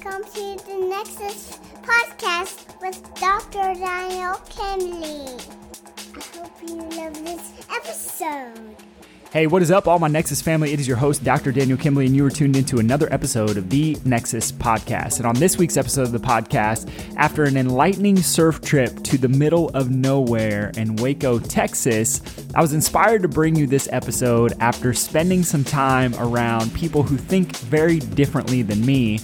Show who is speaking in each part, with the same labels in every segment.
Speaker 1: Welcome to the Nexus podcast with Dr. Daniel Kimbley. I hope you love this episode.
Speaker 2: Hey, what is up, all my Nexus family? It is your host, Dr. Daniel Kimbley, and you are tuned into another episode of the Nexus Podcast. And on this week's episode of the podcast, after an enlightening surf trip to the middle of nowhere in Waco, Texas, I was inspired to bring you this episode after spending some time around people who think very differently than me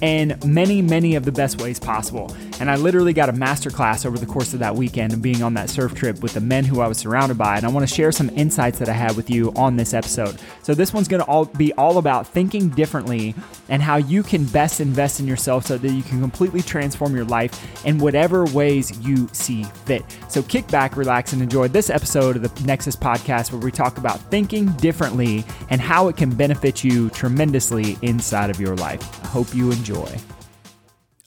Speaker 2: in many, many of the best ways possible. And I literally got a masterclass over the course of that weekend and being on that surf trip with the men who I was surrounded by. And I want to share some insights that I had with you on this episode. So this one's going to all be all about thinking differently and how you can best invest in yourself so that you can completely transform your life in whatever ways you see fit. So kick back, relax, and enjoy this episode of the Nexus podcast where we talk about thinking differently and how it can benefit you tremendously inside of your life. Hope you enjoy.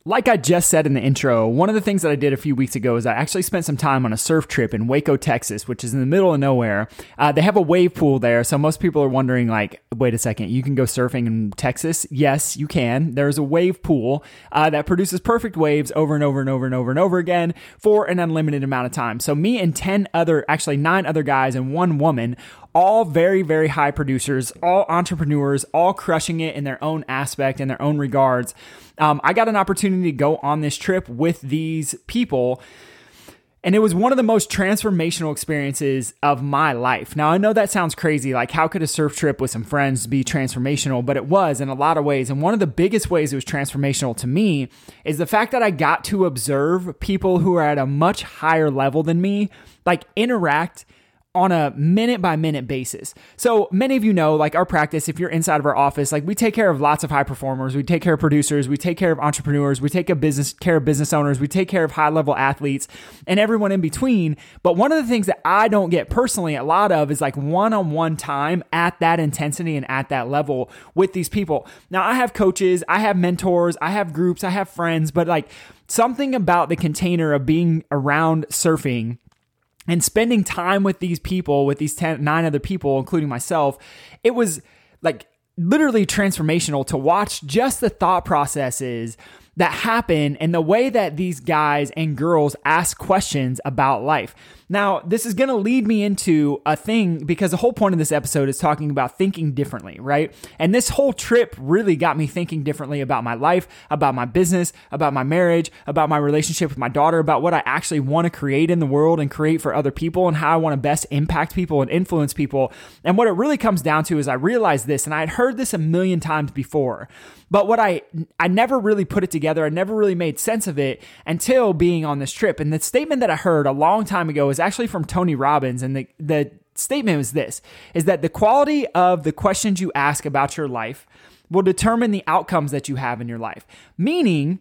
Speaker 2: Like I just said in the intro, one of the things that I did a few weeks ago is I actually spent some time on a surf trip in Waco, Texas, which is in the middle of nowhere. Uh, they have a wave pool there, so most people are wondering, like, wait a second, you can go surfing in Texas? Yes, you can. There's a wave pool uh, that produces perfect waves over and over and over and over and over again for an unlimited amount of time. So me and ten other, actually nine other guys and one woman all very, very high producers, all entrepreneurs, all crushing it in their own aspect, in their own regards. Um, I got an opportunity to go on this trip with these people. And it was one of the most transformational experiences of my life. Now, I know that sounds crazy. Like, how could a surf trip with some friends be transformational? But it was in a lot of ways. And one of the biggest ways it was transformational to me is the fact that I got to observe people who are at a much higher level than me, like, interact on a minute by minute basis. So many of you know, like our practice, if you're inside of our office, like we take care of lots of high performers, we take care of producers, we take care of entrepreneurs, we take a business care of business owners, we take care of high level athletes and everyone in between. But one of the things that I don't get personally a lot of is like one on one time at that intensity and at that level with these people. Now I have coaches, I have mentors, I have groups, I have friends, but like something about the container of being around surfing and spending time with these people, with these 10, nine other people, including myself, it was like literally transformational to watch just the thought processes that happen and the way that these guys and girls ask questions about life. Now, this is going to lead me into a thing because the whole point of this episode is talking about thinking differently, right? And this whole trip really got me thinking differently about my life, about my business, about my marriage, about my relationship with my daughter, about what I actually want to create in the world and create for other people and how I want to best impact people and influence people. And what it really comes down to is I realized this, and I had heard this a million times before. But what I I never really put it together. I never really made sense of it until being on this trip. And the statement that I heard a long time ago is actually from Tony Robbins, and the the statement was this: is that the quality of the questions you ask about your life will determine the outcomes that you have in your life. Meaning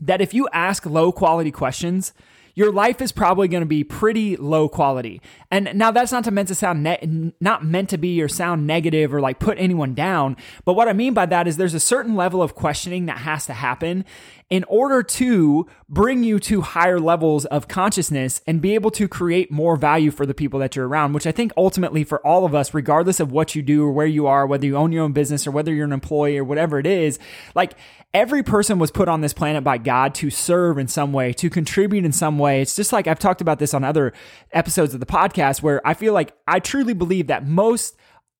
Speaker 2: that if you ask low quality questions, your life is probably going to be pretty low quality. And now that's not to meant to sound ne- not meant to be or sound negative or like put anyone down, but what I mean by that is there's a certain level of questioning that has to happen in order to bring you to higher levels of consciousness and be able to create more value for the people that you're around, which I think ultimately for all of us, regardless of what you do or where you are, whether you own your own business or whether you're an employee or whatever it is, like every person was put on this planet by God to serve in some way, to contribute in some way. It's just like I've talked about this on other episodes of the podcast where I feel like I truly believe that most,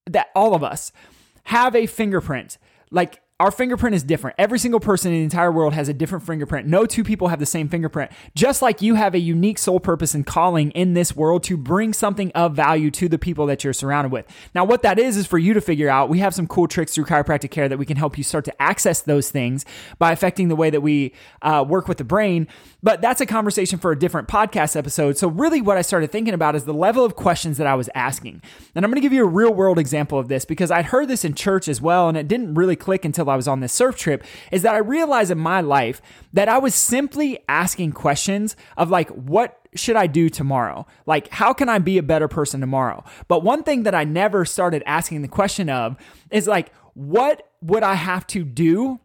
Speaker 2: that all of us have a fingerprint. Like our fingerprint is different. Every single person in the entire world has a different fingerprint. No two people have the same fingerprint. Just like you have a unique soul purpose and calling in this world to bring something of value to the people that you're surrounded with. Now, what that is, is for you to figure out. We have some cool tricks through chiropractic care that we can help you start to access those things by affecting the way that we uh, work with the brain. But that's a conversation for a different podcast episode. So, really, what I started thinking about is the level of questions that I was asking. And I'm going to give you a real world example of this because I'd heard this in church as well, and it didn't really click until I was on this surf trip. Is that I realized in my life that I was simply asking questions of like, what should I do tomorrow? Like, how can I be a better person tomorrow? But one thing that I never started asking the question of is like, what would I have to do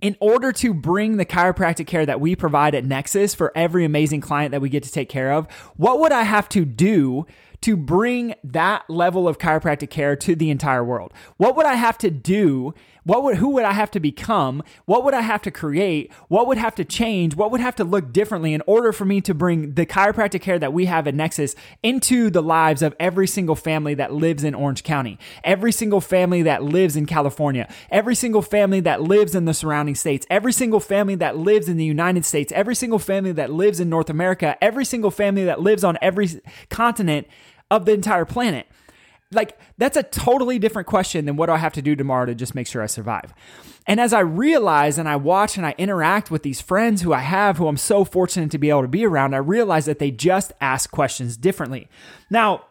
Speaker 2: in order to bring the chiropractic care that we provide at Nexus for every amazing client that we get to take care of, what would I have to do to bring that level of chiropractic care to the entire world? What would I have to do What would who would I have to become? What would I have to create? What would have to change? What would have to look differently in order for me to bring the chiropractic care that we have at Nexus into the lives of every single family that lives in Orange County, every single family that lives in California, every single family that lives in the surrounding states, every single family that lives in the United States, every single family that lives in North America, every single family that lives on every continent of the entire planet. Like, that's a totally different question than what do I have to do tomorrow to just make sure I survive. And as I realize and I watch and I interact with these friends who I have, who I'm so fortunate to be able to be around, I realize that they just ask questions differently. Now,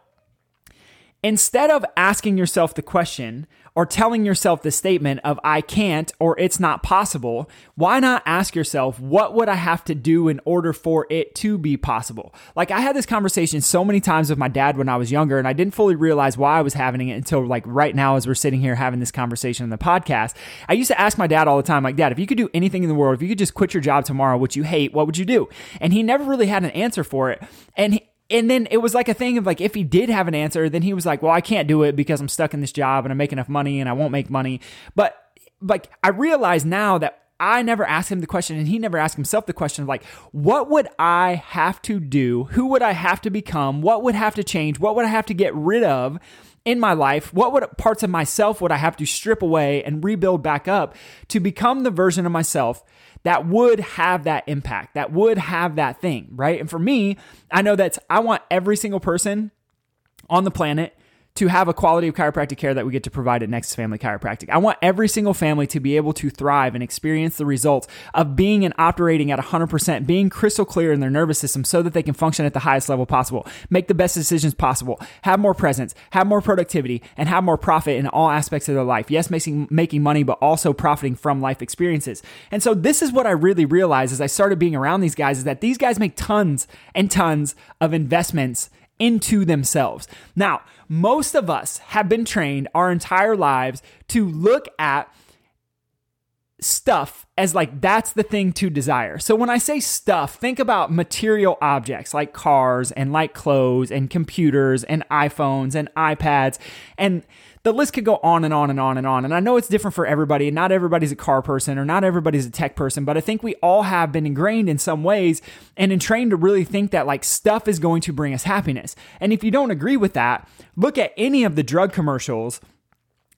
Speaker 2: instead of asking yourself the question, or telling yourself the statement of I can't or it's not possible, why not ask yourself, what would I have to do in order for it to be possible? Like I had this conversation so many times with my dad when I was younger and I didn't fully realize why I was having it until like right now as we're sitting here having this conversation on the podcast. I used to ask my dad all the time, like, Dad, if you could do anything in the world, if you could just quit your job tomorrow, which you hate, what would you do? And he never really had an answer for it. And he, and then it was like a thing of like if he did have an answer then he was like well i can't do it because i'm stuck in this job and i make enough money and i won't make money but like i realize now that I never asked him the question and he never asked himself the question of like, what would I have to do? Who would I have to become? What would have to change? What would I have to get rid of in my life? What would parts of myself would I have to strip away and rebuild back up to become the version of myself that would have that impact, that would have that thing, right? And for me, I know that I want every single person on the planet to have a quality of chiropractic care that we get to provide at Nexus Family Chiropractic. I want every single family to be able to thrive and experience the results of being and operating at 100%, being crystal clear in their nervous system so that they can function at the highest level possible, make the best decisions possible, have more presence, have more productivity, and have more profit in all aspects of their life. Yes, making, making money, but also profiting from life experiences. And so this is what I really realized as I started being around these guys is that these guys make tons and tons of investments into themselves. Now, most of us have been trained our entire lives to look at stuff as like that's the thing to desire. So when I say stuff, think about material objects like cars and like clothes and computers and iPhones and iPads and the list could go on and on and on and on. And I know it's different for everybody, and not everybody's a car person or not everybody's a tech person, but I think we all have been ingrained in some ways and in trained to really think that like stuff is going to bring us happiness. And if you don't agree with that, look at any of the drug commercials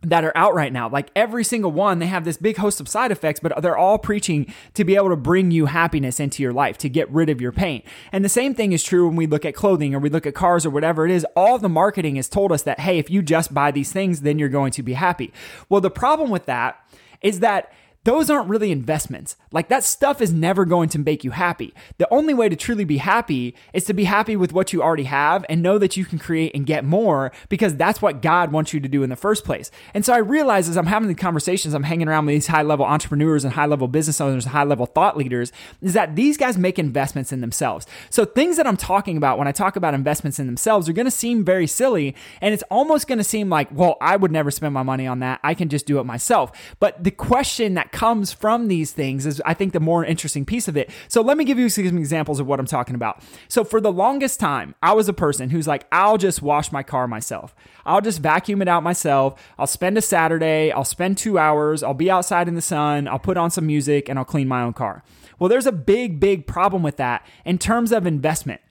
Speaker 2: that are out right now. Like every single one, they have this big host of side effects, but they're all preaching to be able to bring you happiness into your life, to get rid of your pain. And the same thing is true when we look at clothing or we look at cars or whatever it is. All the marketing has told us that, hey, if you just buy these things, then you're going to be happy. Well, the problem with that is that those aren't really investments. Like that stuff is never going to make you happy. The only way to truly be happy is to be happy with what you already have and know that you can create and get more because that's what God wants you to do in the first place. And so I realize as I'm having these conversations, I'm hanging around with these high level entrepreneurs and high level business owners and high level thought leaders, is that these guys make investments in themselves. So things that I'm talking about when I talk about investments in themselves are going to seem very silly and it's almost going to seem like, well, I would never spend my money on that. I can just do it myself. But the question that comes from these things is, I think, the more interesting piece of it. So let me give you some examples of what I'm talking about. So for the longest time, I was a person who's like, I'll just wash my car myself. I'll just vacuum it out myself. I'll spend a Saturday, I'll spend two hours, I'll be outside in the sun, I'll put on some music, and I'll clean my own car. Well, there's a big, big problem with that in terms of investment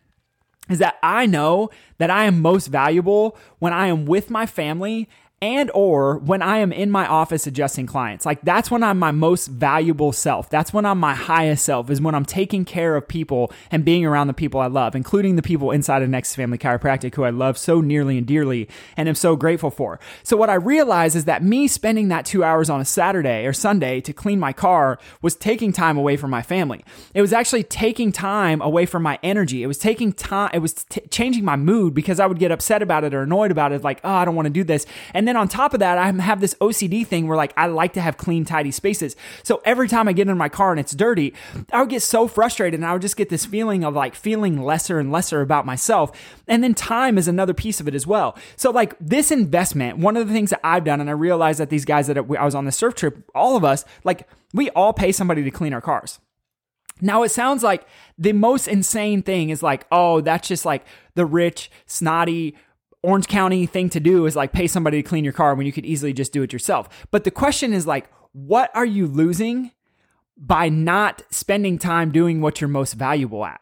Speaker 2: is that I know that I am most valuable when I am with my family and or when I am in my office adjusting clients. Like that's when I'm my most valuable self. That's when I'm my highest self is when I'm taking care of people and being around the people I love, including the people inside of Nexus Family Chiropractic who I love so nearly and dearly and am so grateful for. So what I realized is that me spending that 2 hours on a Saturday or Sunday to clean my car was taking time away from my family. It was actually taking time away from my energy. It was taking time it was t- changing my mood because I would get upset about it or annoyed about it like, "Oh, I don't want to do this." And then on top of that, I have this OCD thing where like I like to have clean, tidy spaces. So every time I get in my car and it's dirty, I would get so frustrated and I would just get this feeling of like feeling lesser and lesser about myself. And then time is another piece of it as well. So like this investment, one of the things that I've done, and I realized that these guys that I was on the surf trip, all of us, like we all pay somebody to clean our cars. Now it sounds like the most insane thing is like, oh, that's just like the rich, snotty, Orange County thing to do is like pay somebody to clean your car when you could easily just do it yourself. But the question is like, what are you losing by not spending time doing what you're most valuable at?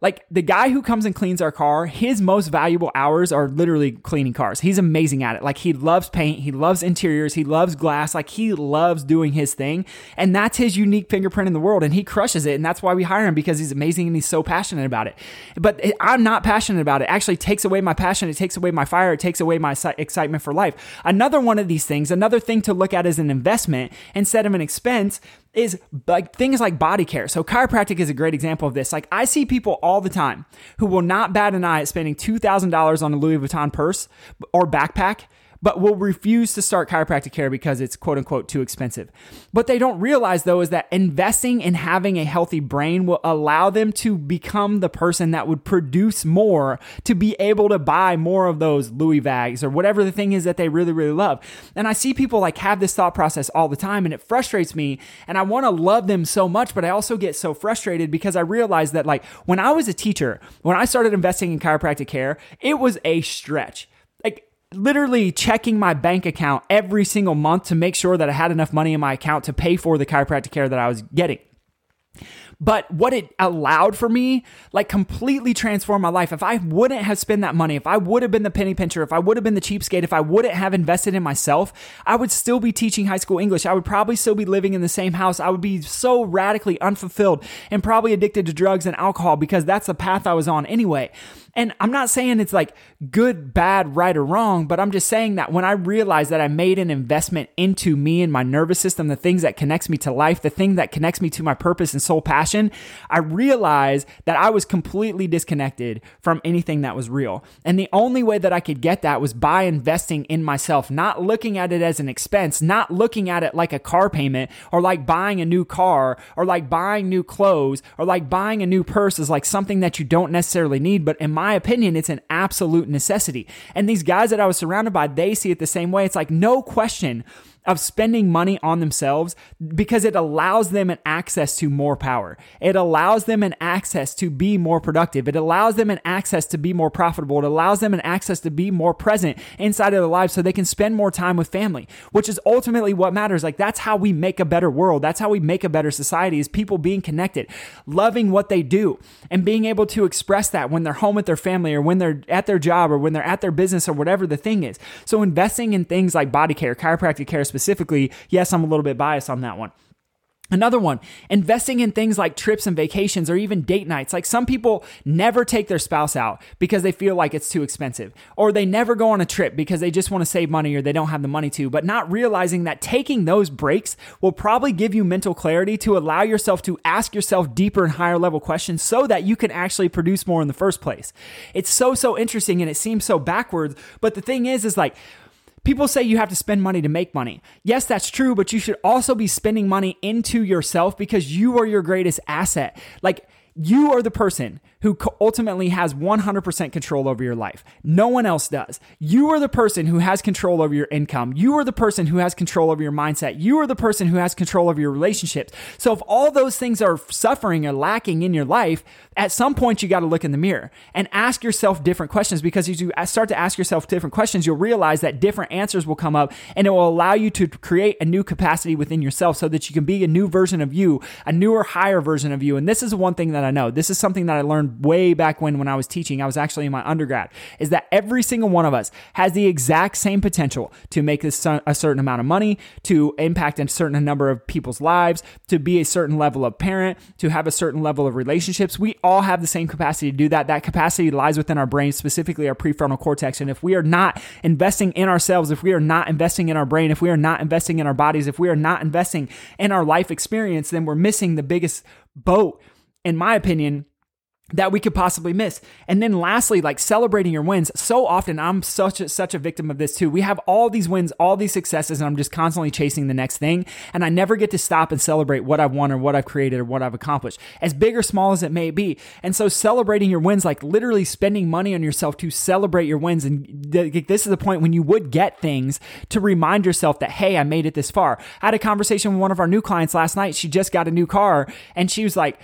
Speaker 2: Like the guy who comes and cleans our car, his most valuable hours are literally cleaning cars. He's amazing at it. Like he loves paint, he loves interiors, he loves glass, like he loves doing his thing. And that's his unique fingerprint in the world. And he crushes it. And that's why we hire him because he's amazing and he's so passionate about it. But I'm not passionate about it. it actually takes away my passion. It takes away my fire. It takes away my excitement for life. Another one of these things, another thing to look at as an investment instead of an expense is like things like body care. So chiropractic is a great example of this. Like I see people all the time who will not bat an eye at spending $2,000 on a Louis Vuitton purse or backpack but will refuse to start chiropractic care because it's quote unquote too expensive. What they don't realize though is that investing in having a healthy brain will allow them to become the person that would produce more to be able to buy more of those Louis Vags or whatever the thing is that they really, really love. And I see people like have this thought process all the time and it frustrates me. And I want to love them so much, but I also get so frustrated because I realize that like when I was a teacher, when I started investing in chiropractic care, it was a stretch literally checking my bank account every single month to make sure that I had enough money in my account to pay for the chiropractic care that I was getting. But what it allowed for me, like completely transformed my life. If I wouldn't have spent that money, if I would have been the penny pincher, if I would have been the cheapskate, if I wouldn't have invested in myself, I would still be teaching high school English. I would probably still be living in the same house. I would be so radically unfulfilled and probably addicted to drugs and alcohol because that's the path I was on anyway. And I'm not saying it's like good, bad, right, or wrong, but I'm just saying that when I realized that I made an investment into me and my nervous system, the things that connects me to life, the thing that connects me to my purpose and soul passion, I realized that I was completely disconnected from anything that was real. And the only way that I could get that was by investing in myself, not looking at it as an expense, not looking at it like a car payment or like buying a new car or like buying new clothes or like buying a new purse is like something that you don't necessarily need, but in my my opinion, it's an absolute necessity. And these guys that I was surrounded by, they see it the same way. It's like, no question of spending money on themselves because it allows them an access to more power. It allows them an access to be more productive. It allows them an access to be more profitable. It allows them an access to be more present inside of their lives so they can spend more time with family, which is ultimately what matters. Like that's how we make a better world. That's how we make a better society is people being connected, loving what they do and being able to express that when they're home with their family or when they're at their job or when they're at their business or whatever the thing is. So investing in things like body care, chiropractic care, yes, I'm a little bit biased on that one. Another one, investing in things like trips and vacations or even date nights. Like some people never take their spouse out because they feel like it's too expensive, or they never go on a trip because they just want to save money or they don't have the money to, but not realizing that taking those breaks will probably give you mental clarity to allow yourself to ask yourself deeper and higher level questions so that you can actually produce more in the first place. It's so, so interesting and it seems so backwards. But the thing is, is like, People say you have to spend money to make money. Yes, that's true, but you should also be spending money into yourself because you are your greatest asset. Like, you are the person who ultimately has 100% control over your life. No one else does. You are the person who has control over your income. You are the person who has control over your mindset. You are the person who has control over your relationships. So if all those things are suffering or lacking in your life, at some point you got to look in the mirror and ask yourself different questions because as you start to ask yourself different questions, you'll realize that different answers will come up and it will allow you to create a new capacity within yourself so that you can be a new version of you, a newer, higher version of you. And this is one thing that I know. This is something that I learned way back when when I was teaching. I was actually in my undergrad is that every single one of us has the exact same potential to make this a certain amount of money, to impact a certain number of people's lives, to be a certain level of parent, to have a certain level of relationships. We all have the same capacity to do that. That capacity lies within our brain, specifically our prefrontal cortex. And if we are not investing in ourselves, if we are not investing in our brain, if we are not investing in our bodies, if we are not investing in our life experience, then we're missing the biggest boat, in my opinion, that we could possibly miss. And then lastly, like celebrating your wins. So often I'm such a, such a victim of this too. We have all these wins, all these successes, and I'm just constantly chasing the next thing. And I never get to stop and celebrate what I've won or what I've created or what I've accomplished, as big or small as it may be. And so celebrating your wins, like literally spending money on yourself to celebrate your wins. And th- this is the point when you would get things to remind yourself that, hey, I made it this far. I had a conversation with one of our new clients last night. She just got a new car and she was like,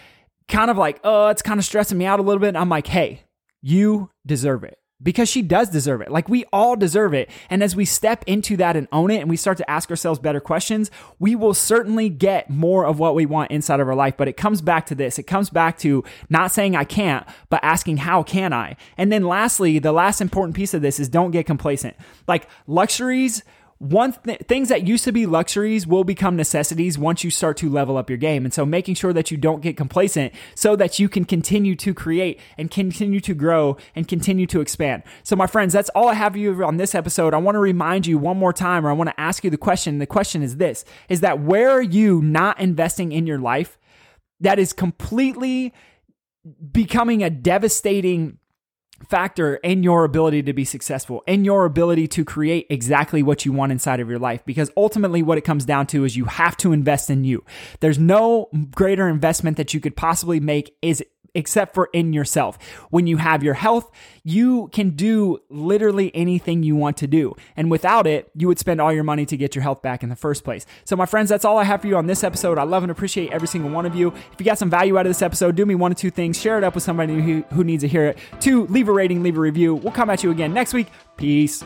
Speaker 2: kind of like, oh, it's kind of stressing me out a little bit. I'm like, hey, you deserve it because she does deserve it. Like we all deserve it. And as we step into that and own it and we start to ask ourselves better questions, we will certainly get more of what we want inside of our life. But it comes back to this. It comes back to not saying I can't, but asking how can I? And then lastly, the last important piece of this is don't get complacent. Like luxuries one th- things that used to be luxuries will become necessities once you start to level up your game. And so making sure that you don't get complacent so that you can continue to create and continue to grow and continue to expand. So my friends, that's all I have for you on this episode. I want to remind you one more time or I want to ask you the question. The question is this is that where are you not investing in your life that is completely becoming a devastating factor in your ability to be successful, in your ability to create exactly what you want inside of your life. Because ultimately, what it comes down to is you have to invest in you. There's no greater investment that you could possibly make is except for in yourself. When you have your health, you can do literally anything you want to do. And without it, you would spend all your money to get your health back in the first place. So, my friends, that's all I have for you on this episode. I love and appreciate every single one of you. If you got some value out of this episode, do me one or two things share it up with somebody who, who needs to hear it. Two, leave a rating, leave a review. We'll come at you again next week. Peace.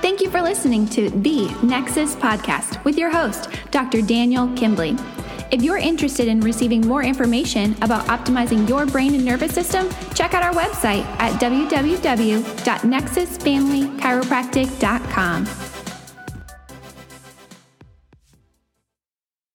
Speaker 3: Thank you for listening to the Nexus Podcast with your host, Dr. Daniel Kimbley. If you're interested in receiving more information about optimizing your brain and nervous system, check out our website at www.nexusfamilychiropractic.com.